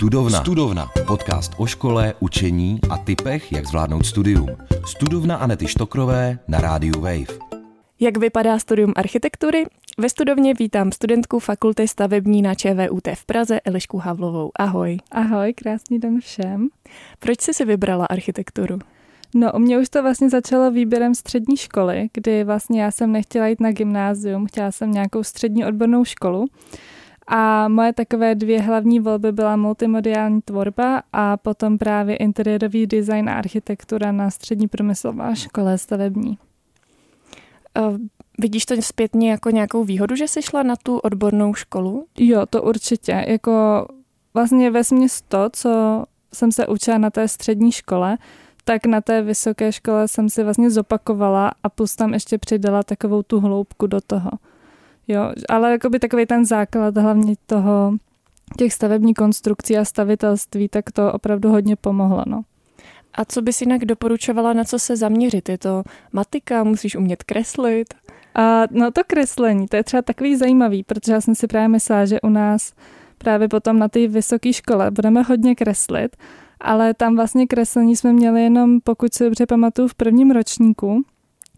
Studovna. Studovna. Podcast o škole, učení a typech, jak zvládnout studium. Studovna Anety Štokrové na rádiu Wave. Jak vypadá studium architektury? Ve studovně vítám studentku fakulty stavební na ČVUT v Praze Elišku Havlovou. Ahoj. Ahoj, krásný den všem. Proč jsi si vybrala architekturu? No, u mě už to vlastně začalo výběrem střední školy, kdy vlastně já jsem nechtěla jít na gymnázium, chtěla jsem nějakou střední odbornou školu. A moje takové dvě hlavní volby byla multimodiální tvorba a potom právě interiérový design a architektura na střední průmyslová škole stavební. Uh, vidíš to zpětně jako nějakou výhodu, že jsi šla na tu odbornou školu? Jo, to určitě. Jako vlastně ve to, co jsem se učila na té střední škole, tak na té vysoké škole jsem si vlastně zopakovala a plus tam ještě přidala takovou tu hloubku do toho. Jo, ale jakoby takový ten základ hlavně toho, těch stavební konstrukcí a stavitelství, tak to opravdu hodně pomohlo. No. A co bys jinak doporučovala, na co se zaměřit? Je to matika, musíš umět kreslit? A, no to kreslení, to je třeba takový zajímavý, protože já jsem si právě myslela, že u nás právě potom na té vysoké škole budeme hodně kreslit, ale tam vlastně kreslení jsme měli jenom, pokud si dobře pamatuju, v prvním ročníku,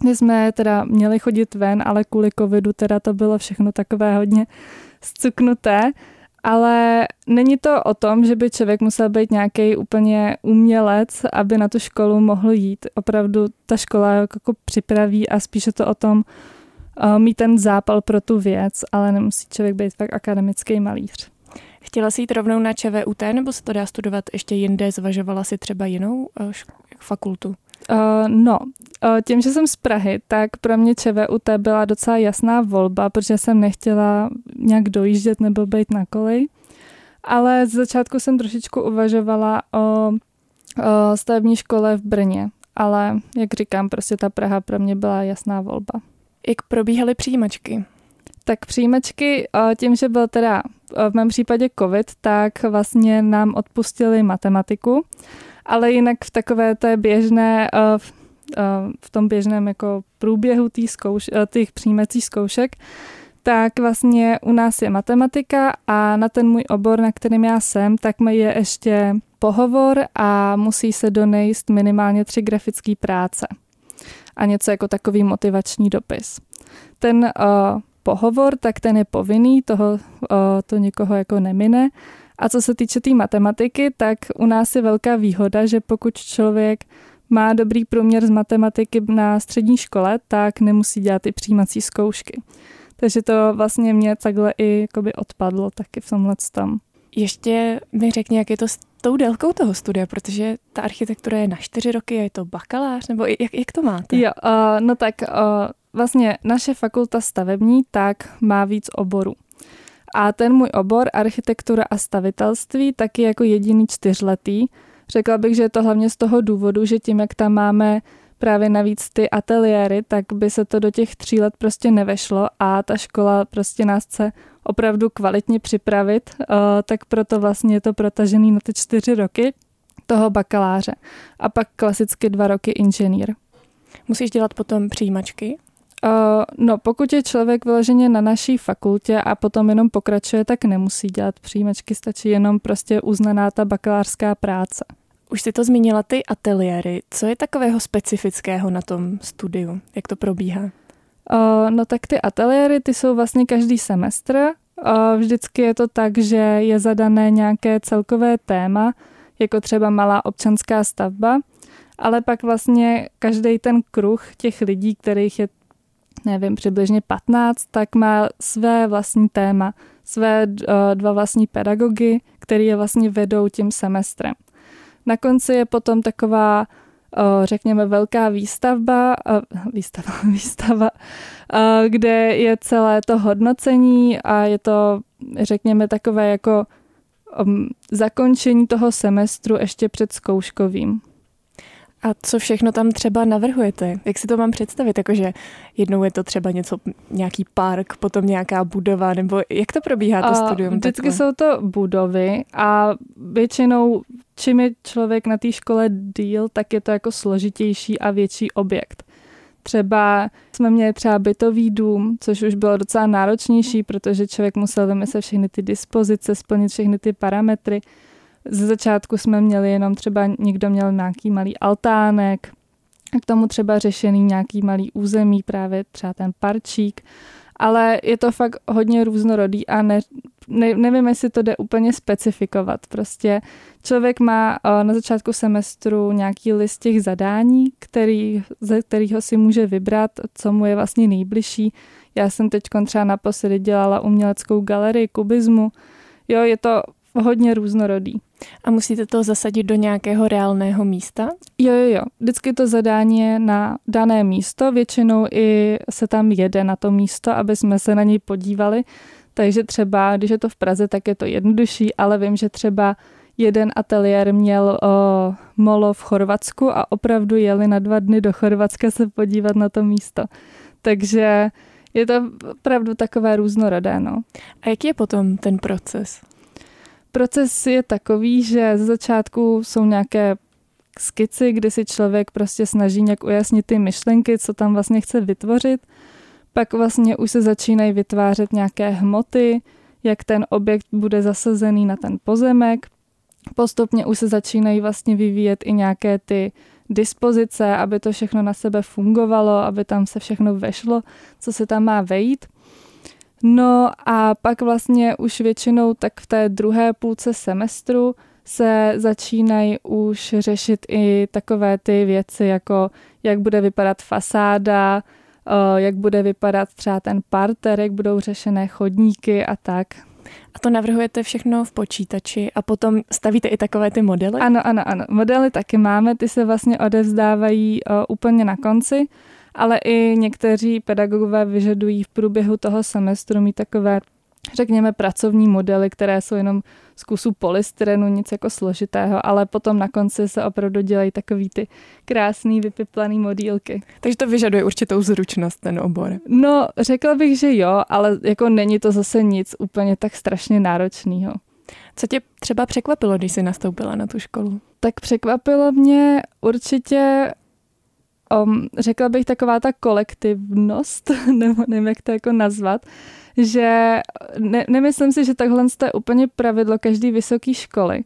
kdy jsme teda měli chodit ven, ale kvůli covidu teda to bylo všechno takové hodně zcuknuté. Ale není to o tom, že by člověk musel být nějaký úplně umělec, aby na tu školu mohl jít. Opravdu ta škola jako připraví a spíše to o tom uh, mít ten zápal pro tu věc, ale nemusí člověk být fakt akademický malíř. Chtěla jsi jít rovnou na ČVUT nebo se to dá studovat ještě jinde? Zvažovala si třeba jinou uh, fakultu? Uh, no, uh, tím, že jsem z Prahy, tak pro mě ČVUT byla docela jasná volba, protože jsem nechtěla nějak dojíždět nebo být na kolej. Ale z začátku jsem trošičku uvažovala o, o stavební škole v Brně. Ale jak říkám, prostě ta Praha pro mě byla jasná volba. Jak probíhaly přijímačky? Tak přijímačky, tím, že byl teda v mém případě covid, tak vlastně nám odpustili matematiku ale jinak v takové té běžné, eh, v, eh, v tom běžném jako průběhu zkouš, eh, těch přijímacích zkoušek, tak vlastně u nás je matematika a na ten můj obor, na kterým já jsem, tak je ještě pohovor a musí se donejst minimálně tři grafické práce a něco jako takový motivační dopis. Ten uh, pohovor, tak ten je povinný, toho uh, to někoho jako nemine a co se týče té tý matematiky, tak u nás je velká výhoda, že pokud člověk má dobrý průměr z matematiky na střední škole, tak nemusí dělat i přijímací zkoušky. Takže to vlastně mě takhle i jakoby odpadlo taky v tomhle tam. Ještě mi řekni, jak je to s tou délkou toho studia, protože ta architektura je na čtyři roky a je to bakalář, nebo jak, jak to máte? Jo, uh, no tak uh, vlastně naše fakulta stavební tak má víc oborů. A ten můj obor, architektura a stavitelství, taky jako jediný čtyřletý. Řekla bych, že je to hlavně z toho důvodu, že tím, jak tam máme právě navíc ty ateliéry, tak by se to do těch tří let prostě nevešlo a ta škola prostě nás chce opravdu kvalitně připravit, eh, tak proto vlastně je to protažený na ty čtyři roky toho bakaláře a pak klasicky dva roky inženýr. Musíš dělat potom přijímačky? Uh, no, pokud je člověk vyloženě na naší fakultě a potom jenom pokračuje, tak nemusí dělat přijímačky, stačí jenom prostě uznaná ta bakalářská práce. Už jsi to zmínila ty ateliéry. Co je takového specifického na tom studiu? Jak to probíhá? Uh, no tak ty ateliéry, ty jsou vlastně každý semestr. Uh, vždycky je to tak, že je zadané nějaké celkové téma, jako třeba malá občanská stavba, ale pak vlastně každý ten kruh těch lidí, kterých je nevím, přibližně 15, tak má své vlastní téma, své uh, dva vlastní pedagogy, který je vlastně vedou tím semestrem. Na konci je potom taková, uh, řekněme, velká výstavba, uh, výstava, výstava kde je celé to hodnocení a je to, řekněme, takové jako um, zakončení toho semestru ještě před zkouškovým. A co všechno tam třeba navrhujete? Jak si to mám představit? Jakože jednou je to třeba něco, nějaký park, potom nějaká budova, nebo jak to probíhá to a studium? Vždycky takhle? jsou to budovy a většinou, čím je člověk na té škole díl, tak je to jako složitější a větší objekt. Třeba jsme měli třeba bytový dům, což už bylo docela náročnější, protože člověk musel vymyslet všechny ty dispozice, splnit všechny ty parametry. Ze začátku jsme měli jenom třeba někdo měl nějaký malý altánek, k tomu třeba řešený nějaký malý území, právě třeba ten parčík, ale je to fakt hodně různorodý a ne, ne, nevím, jestli to jde úplně specifikovat. Prostě člověk má eh, na začátku semestru nějaký list těch zadání, který, ze kterého si může vybrat, co mu je vlastně nejbližší. Já jsem teď třeba naposledy dělala uměleckou galerii kubismu. Jo, je to hodně různorodý. A musíte to zasadit do nějakého reálného místa? Jo, jo, jo. Vždycky to zadání je na dané místo, většinou i se tam jede na to místo, aby jsme se na něj podívali. Takže třeba, když je to v Praze, tak je to jednodušší, ale vím, že třeba jeden ateliér měl o, molo v Chorvatsku a opravdu jeli na dva dny do Chorvatska se podívat na to místo. Takže je to opravdu takové různorodé. No. A jaký je potom ten proces? Proces je takový, že ze začátku jsou nějaké skici, kdy si člověk prostě snaží nějak ujasnit ty myšlenky, co tam vlastně chce vytvořit. Pak vlastně už se začínají vytvářet nějaké hmoty, jak ten objekt bude zasazený na ten pozemek. Postupně už se začínají vlastně vyvíjet i nějaké ty dispozice, aby to všechno na sebe fungovalo, aby tam se všechno vešlo, co se tam má vejít. No a pak vlastně už většinou tak v té druhé půlce semestru se začínají už řešit i takové ty věci, jako jak bude vypadat fasáda, jak bude vypadat třeba ten parter, jak budou řešené chodníky a tak. A to navrhujete všechno v počítači a potom stavíte i takové ty modely? Ano, ano, ano. Modely taky máme, ty se vlastně odevzdávají úplně na konci ale i někteří pedagogové vyžadují v průběhu toho semestru mít takové řekněme, pracovní modely, které jsou jenom z kusu polystyrenu, nic jako složitého, ale potom na konci se opravdu dělají takový ty krásný vypiplaný modílky. Takže to vyžaduje určitou zručnost, ten obor. No, řekla bych, že jo, ale jako není to zase nic úplně tak strašně náročného. Co tě třeba překvapilo, když jsi nastoupila na tu školu? Tak překvapilo mě určitě um, řekla bych taková ta kolektivnost, nebo nevím, jak to jako nazvat, že ne, nemyslím si, že takhle je úplně pravidlo každý vysoké školy,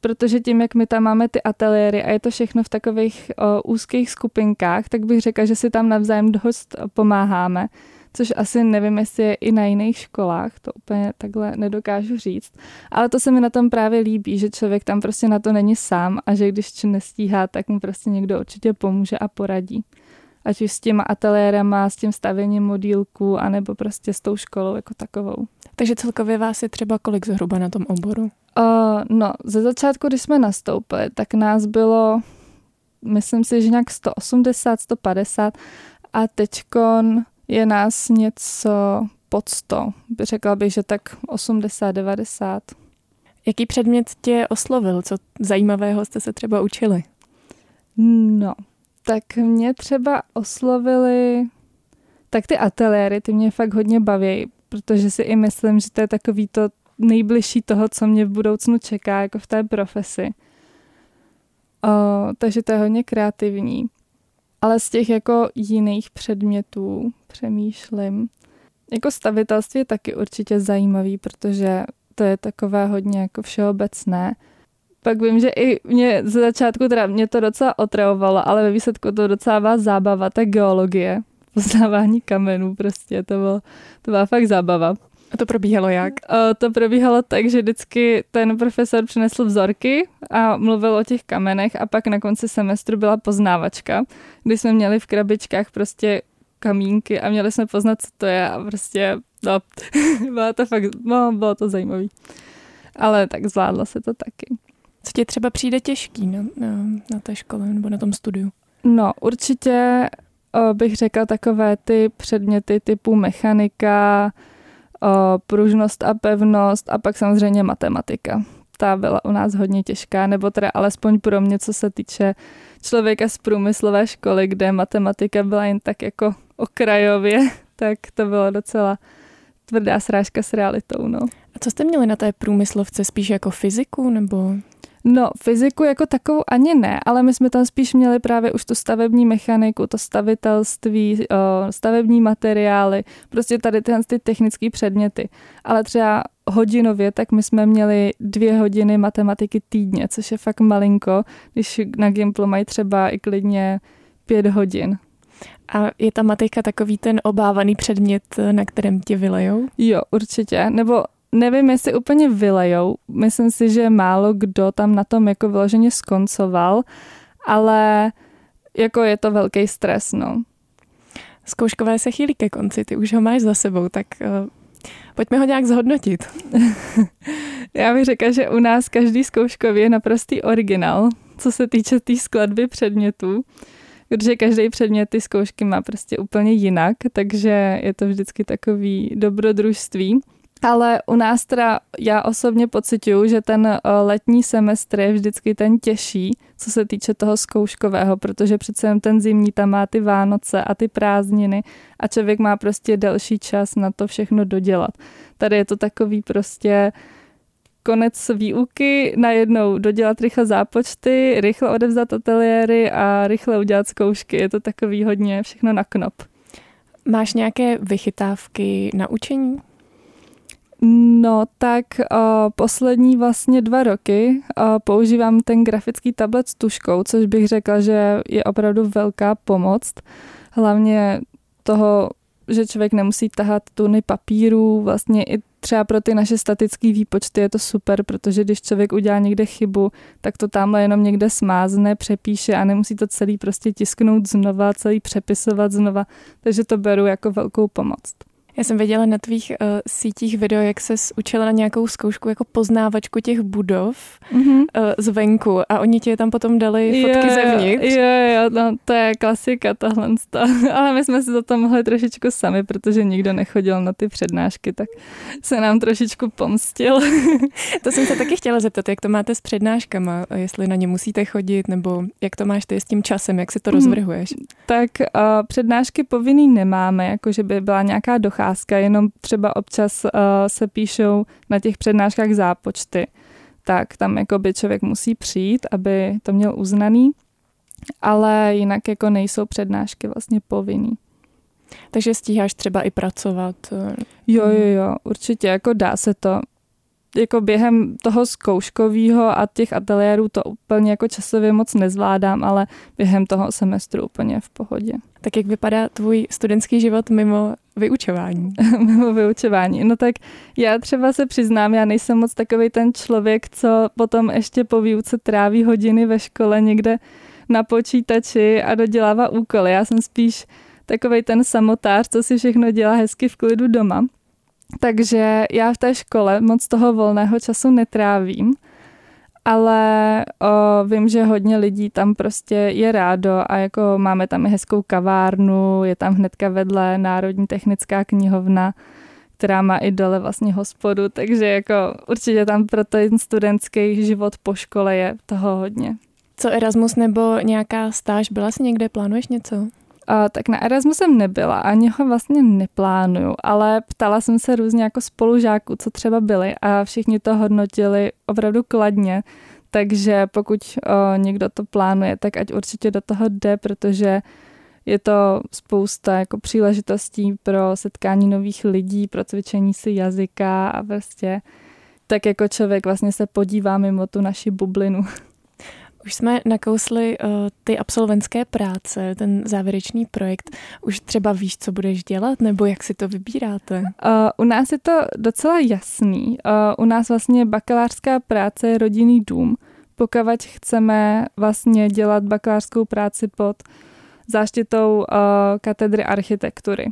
protože tím, jak my tam máme ty ateliéry a je to všechno v takových o, úzkých skupinkách, tak bych řekla, že si tam navzájem dost pomáháme což asi nevím, jestli je i na jiných školách, to úplně takhle nedokážu říct. Ale to se mi na tom právě líbí, že člověk tam prostě na to není sám a že když či nestíhá, tak mu prostě někdo určitě pomůže a poradí. Ať už s těma ateliérama, s tím stavěním modílků, anebo prostě s tou školou jako takovou. Takže celkově vás je třeba kolik zhruba na tom oboru? Uh, no, ze začátku, když jsme nastoupili, tak nás bylo, myslím si, že nějak 180, 150 a teďkon je nás něco pod 100. Řekla bych, že tak 80-90. Jaký předmět tě oslovil? Co zajímavého jste se třeba učili? No, tak mě třeba oslovili tak ty ateliéry, ty mě fakt hodně baví, protože si i myslím, že to je takový to nejbližší toho, co mě v budoucnu čeká, jako v té profesi. O, takže to je hodně kreativní. Ale z těch jako jiných předmětů přemýšlím. Jako stavitelství je taky určitě zajímavý, protože to je takové hodně jako všeobecné. Pak vím, že i mě ze začátku teda mě to docela otravovalo, ale ve výsledku to docela byla zábava, ta geologie, poznávání kamenů prostě, to, bylo, to byla fakt zábava. A to probíhalo jak? O, to probíhalo tak, že vždycky ten profesor přinesl vzorky a mluvil o těch kamenech a pak na konci semestru byla poznávačka, kdy jsme měli v krabičkách prostě kamínky a měli jsme poznat, co to je a prostě, no, bylo to fakt, no, bylo to zajímavé. Ale tak zvládlo se to taky. Co ti třeba přijde těžký na, na, na té škole nebo na tom studiu? No, určitě o, bych řekla takové ty předměty typu mechanika, pružnost a pevnost a pak samozřejmě matematika. Ta byla u nás hodně těžká, nebo teda alespoň pro mě, co se týče člověka z průmyslové školy, kde matematika byla jen tak jako okrajově, tak to bylo docela tvrdá srážka s realitou. No. A co jste měli na té průmyslovce? Spíš jako fyziku nebo? No, fyziku jako takovou ani ne, ale my jsme tam spíš měli právě už tu stavební mechaniku, to stavitelství, stavební materiály, prostě tady tyhle ty technické předměty. Ale třeba hodinově, tak my jsme měli dvě hodiny matematiky týdně, což je fakt malinko, když na Gimplu mají třeba i klidně pět hodin. A je ta matika takový ten obávaný předmět, na kterém tě vylejou? Jo, určitě. Nebo nevím, jestli úplně vylejou. Myslím si, že málo kdo tam na tom jako vyloženě skoncoval, ale jako je to velký stres, no. Zkouškové se chýlí ke konci, ty už ho máš za sebou, tak uh, pojďme ho nějak zhodnotit. Já bych řekla, že u nás každý zkouškový je naprostý originál, co se týče té tý skladby předmětů, protože každý předmět ty zkoušky má prostě úplně jinak, takže je to vždycky takový dobrodružství. Ale u nás teda já osobně pocituju, že ten eh, letní semestr je vždycky ten těžší, co se týče toho zkouškového, protože přece jen ten zimní tam má ty Vánoce a ty prázdniny a člověk má prostě delší čas na to všechno dodělat. Tady je to takový prostě konec výuky, najednou dodělat rychle zápočty, rychle odevzat ateliéry a rychle udělat zkoušky. Je to takový hodně všechno na knop. Máš nějaké vychytávky na učení? No tak uh, poslední vlastně dva roky uh, používám ten grafický tablet s tuškou, což bych řekla, že je opravdu velká pomoc. Hlavně toho, že člověk nemusí tahat tuny papíru, vlastně i třeba pro ty naše statické výpočty je to super, protože když člověk udělá někde chybu, tak to tamhle jenom někde smázne, přepíše a nemusí to celý prostě tisknout znova, celý přepisovat znova, takže to beru jako velkou pomoc. Já jsem viděla na tvých uh, sítích video, jak se učila na nějakou zkoušku jako poznávačku těch budov mm-hmm. uh, zvenku a oni ti tam potom dali fotky jo, zevnitř. Jo, jo, no, to je klasika tohle. Ale my jsme si za to mohli trošičku sami, protože nikdo nechodil na ty přednášky, tak se nám trošičku pomstil. to jsem se taky chtěla zeptat, jak to máte s přednáškama, jestli na ně musíte chodit, nebo jak to máš ty s tím časem, jak si to rozvrhuješ? Hmm, tak uh, přednášky povinný nemáme, jako že by byla nějaká docházka docházka, jenom třeba občas uh, se píšou na těch přednáškách zápočty. Tak tam jako by člověk musí přijít, aby to měl uznaný, ale jinak jako nejsou přednášky vlastně povinný. Takže stíháš třeba i pracovat? Eh, jo, jo, jo, určitě, jako dá se to jako během toho zkouškového a těch ateliérů to úplně jako časově moc nezvládám, ale během toho semestru úplně v pohodě. Tak jak vypadá tvůj studentský život mimo vyučování? mimo vyučování. No tak já třeba se přiznám, já nejsem moc takový ten člověk, co potom ještě po výuce tráví hodiny ve škole někde na počítači a dodělává úkoly. Já jsem spíš takový ten samotář, co si všechno dělá hezky v klidu doma. Takže já v té škole moc toho volného času netrávím, ale o, vím, že hodně lidí tam prostě je rádo a jako máme tam i hezkou kavárnu, je tam hnedka vedle Národní technická knihovna, která má i dole vlastně hospodu, takže jako určitě tam pro ten studentský život po škole je toho hodně. Co Erasmus nebo nějaká stáž, byla jsi někde, plánuješ něco? Tak na Erasmus jsem nebyla, ani ho vlastně neplánuju, ale ptala jsem se různě jako spolužáků, co třeba byli a všichni to hodnotili opravdu kladně, takže pokud uh, někdo to plánuje, tak ať určitě do toho jde, protože je to spousta jako příležitostí pro setkání nových lidí, pro cvičení si jazyka a prostě tak jako člověk vlastně se podívá mimo tu naši bublinu. Už jsme nakousli uh, ty absolventské práce, ten závěrečný projekt. Už třeba víš, co budeš dělat, nebo jak si to vybíráte? Uh, u nás je to docela jasný. Uh, u nás vlastně bakalářská práce je rodinný dům. Pokud chceme vlastně dělat bakalářskou práci pod záštitou uh, katedry architektury.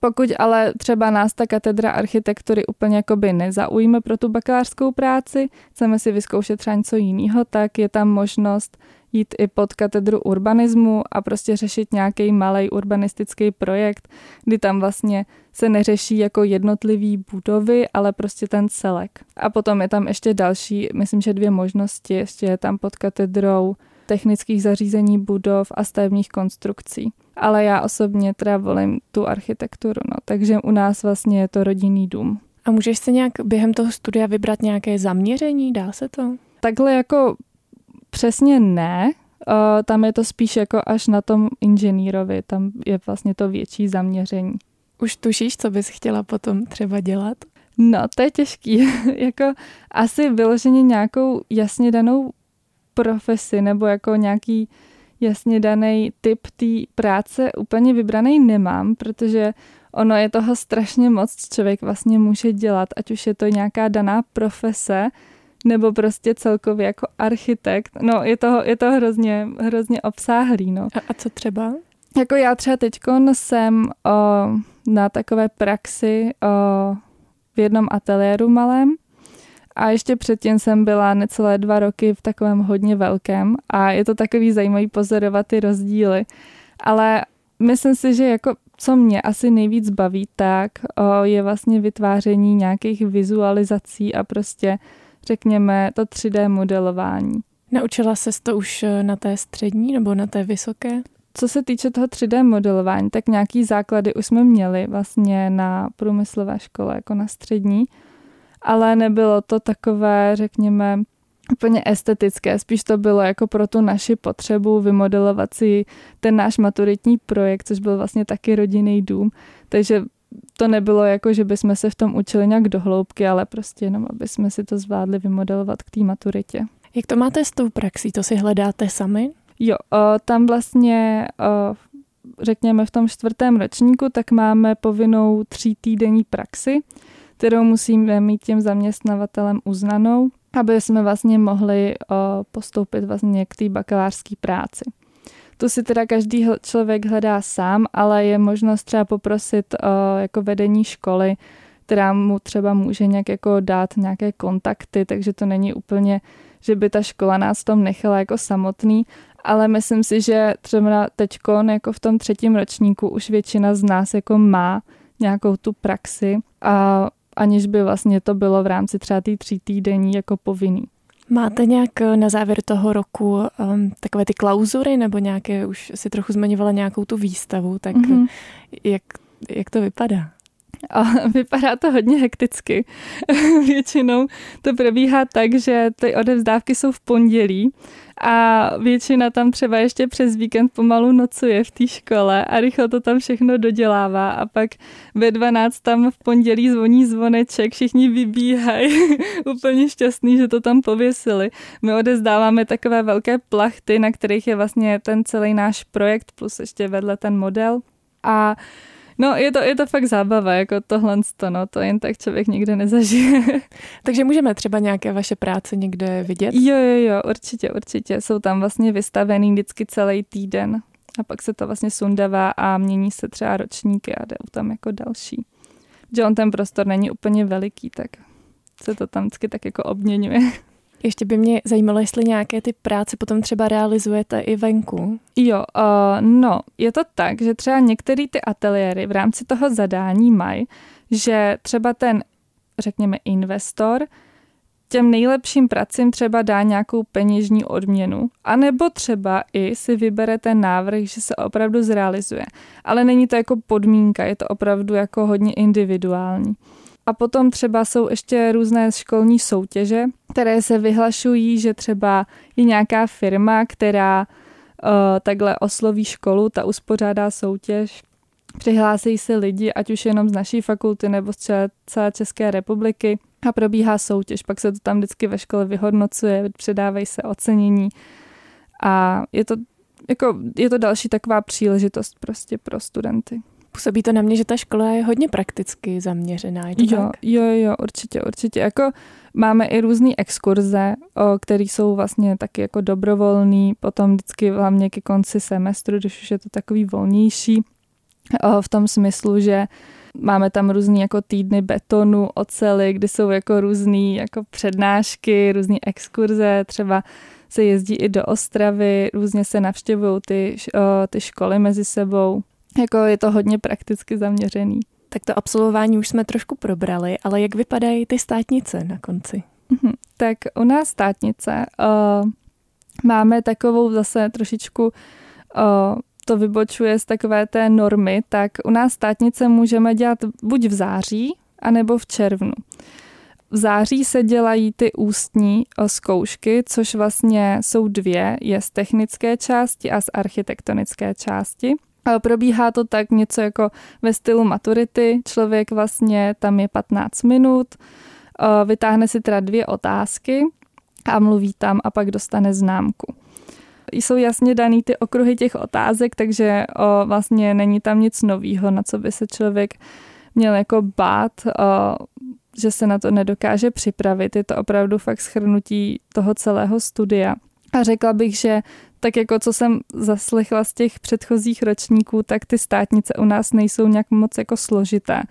Pokud ale třeba nás ta katedra architektury úplně jakoby nezaujme pro tu bakalářskou práci, chceme si vyzkoušet třeba něco jiného, tak je tam možnost jít i pod katedru urbanismu a prostě řešit nějaký malý urbanistický projekt, kdy tam vlastně se neřeší jako jednotlivý budovy, ale prostě ten celek. A potom je tam ještě další, myslím, že dvě možnosti. Ještě je tam pod katedrou technických zařízení budov a stavebních konstrukcí. Ale já osobně teda volím tu architekturu, no. takže u nás vlastně je to rodinný dům. A můžeš se nějak během toho studia vybrat nějaké zaměření? Dá se to? Takhle jako přesně ne. Uh, tam je to spíš jako až na tom inženýrovi, tam je vlastně to větší zaměření. Už tušíš, co bys chtěla potom třeba dělat? No, to je těžký. jako asi vyloženě nějakou jasně danou profesi nebo jako nějaký jasně daný typ té práce úplně vybraný nemám, protože ono je toho strašně moc, co člověk vlastně může dělat, ať už je to nějaká daná profese, nebo prostě celkově jako architekt. No, je to, je to hrozně, hrozně obsáhlý, no. A, a co třeba? Jako já třeba teď jsem o, na takové praxi o, v jednom ateliéru malém a ještě předtím jsem byla necelé dva roky v takovém hodně velkém a je to takový zajímavý pozorovat ty rozdíly. Ale myslím si, že jako co mě asi nejvíc baví, tak je vlastně vytváření nějakých vizualizací a prostě řekněme to 3D modelování. Naučila se to už e, na té střední nebo na té vysoké? Co se týče toho 3D modelování, tak nějaký základy už jsme měli vlastně na průmyslové škole, jako na střední, ale nebylo to takové, řekněme, úplně estetické, spíš to bylo jako pro tu naši potřebu vymodelovat si ten náš maturitní projekt, což byl vlastně taky rodinný dům, takže to nebylo jako, že bychom se v tom učili nějak do hloubky, ale prostě jenom, aby jsme si to zvládli vymodelovat k té maturitě. Jak to máte s tou praxí? To si hledáte sami? Jo, o, tam vlastně, o, řekněme v tom čtvrtém ročníku, tak máme povinnou tří týdenní praxi, kterou musíme mít tím zaměstnavatelem uznanou, aby jsme vlastně mohli o, postoupit vlastně k té bakalářské práci. Tu si teda každý člověk hledá sám, ale je možnost třeba poprosit o, jako vedení školy, která mu třeba může nějak jako dát nějaké kontakty, takže to není úplně, že by ta škola nás tom nechala jako samotný, ale myslím si, že třeba teďkon jako v tom třetím ročníku už většina z nás jako má nějakou tu praxi a aniž by vlastně to bylo v rámci třeba té tří týdení jako povinný. Máte nějak eh, na závěr toho roku um, takové ty klauzury nebo nějaké, už si trochu zmiňovala nějakou tu výstavu, tak mm-hmm. jak, jak to vypadá? A vypadá to hodně hekticky. Většinou to probíhá tak, že ty odevzdávky jsou v pondělí a většina tam třeba ještě přes víkend pomalu nocuje v té škole a rychle to tam všechno dodělává a pak ve 12 tam v pondělí zvoní zvoneček, všichni vybíhají, úplně šťastný, že to tam pověsili. My odezdáváme takové velké plachty, na kterých je vlastně ten celý náš projekt plus ještě vedle ten model a No, je to, je to fakt zábava, jako tohle, no, to jen tak člověk nikde nezažije. Takže můžeme třeba nějaké vaše práce někde vidět? Jo, jo, jo, určitě, určitě. Jsou tam vlastně vystavený vždycky celý týden a pak se to vlastně sundává a mění se třeba ročníky a jdou tam jako další. Že on ten prostor není úplně veliký, tak se to tam vždycky tak jako obměňuje. Ještě by mě zajímalo, jestli nějaké ty práce potom třeba realizujete i venku. Jo, uh, no, je to tak, že třeba některé ty ateliéry v rámci toho zadání mají, že třeba ten, řekněme, investor těm nejlepším pracím třeba dá nějakou peněžní odměnu, anebo třeba i si vybere ten návrh, že se opravdu zrealizuje. Ale není to jako podmínka, je to opravdu jako hodně individuální. A potom třeba jsou ještě různé školní soutěže, které se vyhlašují, že třeba je nějaká firma, která uh, takhle osloví školu, ta uspořádá soutěž, přihlásí se lidi, ať už jenom z naší fakulty nebo z celé České republiky a probíhá soutěž. Pak se to tam vždycky ve škole vyhodnocuje, předávají se ocenění a je to, jako, je to další taková příležitost prostě pro studenty. Působí to na mě, že ta škola je hodně prakticky zaměřená. Je to jo, tak? jo, jo, určitě, určitě. Jako máme i různé exkurze, které jsou vlastně taky jako dobrovolný, potom vždycky hlavně ke konci semestru, když už je to takový volnější, o, v tom smyslu, že máme tam různý jako týdny betonu, ocely, kdy jsou jako různý jako přednášky, různé exkurze, třeba se jezdí i do Ostravy, různě se navštěvují ty, o, ty školy mezi sebou. Jako je to hodně prakticky zaměřený. Tak to absolvování už jsme trošku probrali, ale jak vypadají ty státnice na konci? Mhm. Tak u nás státnice uh, máme takovou zase trošičku uh, to vybočuje z takové té normy, tak u nás státnice můžeme dělat buď v září, anebo v červnu. V září se dělají ty ústní zkoušky, což vlastně jsou dvě, je z technické části a z architektonické části. Probíhá to tak něco jako ve stylu maturity. Člověk vlastně tam je 15 minut, vytáhne si teda dvě otázky a mluví tam a pak dostane známku. Jsou jasně daný ty okruhy těch otázek, takže o, vlastně není tam nic nového, na co by se člověk měl jako bát, o, že se na to nedokáže připravit. Je to opravdu fakt schrnutí toho celého studia. A řekla bych, že tak jako co jsem zaslechla z těch předchozích ročníků, tak ty státnice u nás nejsou nějak moc jako složité.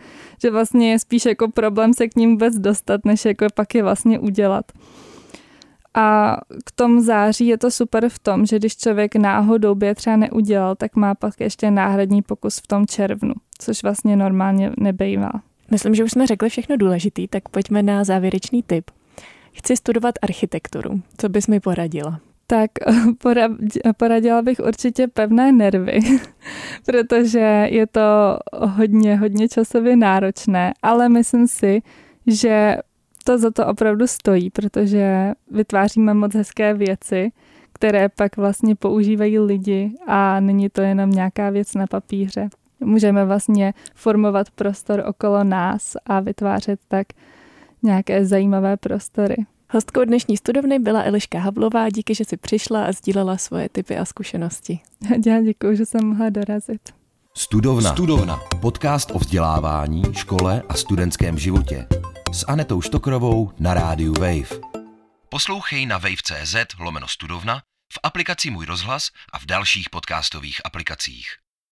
Že vlastně je spíš jako problém se k ním vůbec dostat, než jako pak je vlastně udělat. A k tomu září je to super v tom, že když člověk náhodou by je třeba neudělal, tak má pak ještě náhradní pokus v tom červnu, což vlastně normálně nebejvá. Myslím, že už jsme řekli všechno důležité, tak pojďme na závěrečný tip. Chci studovat architekturu. Co bys mi poradila? Tak poradila bych určitě pevné nervy, protože je to hodně, hodně časově náročné, ale myslím si, že to za to opravdu stojí, protože vytváříme moc hezké věci, které pak vlastně používají lidi a není to jenom nějaká věc na papíře. Můžeme vlastně formovat prostor okolo nás a vytvářet tak nějaké zajímavé prostory. Hostkou dnešní studovny byla Eliška Havlová. Díky, že jsi přišla a sdílela svoje typy a zkušenosti. Já děkuji, že jsem mohla dorazit. Studovna. Studovna. Podcast o vzdělávání, škole a studentském životě. S Anetou Štokrovou na rádiu Wave. Poslouchej na wave.cz lomeno studovna, v aplikaci Můj rozhlas a v dalších podcastových aplikacích.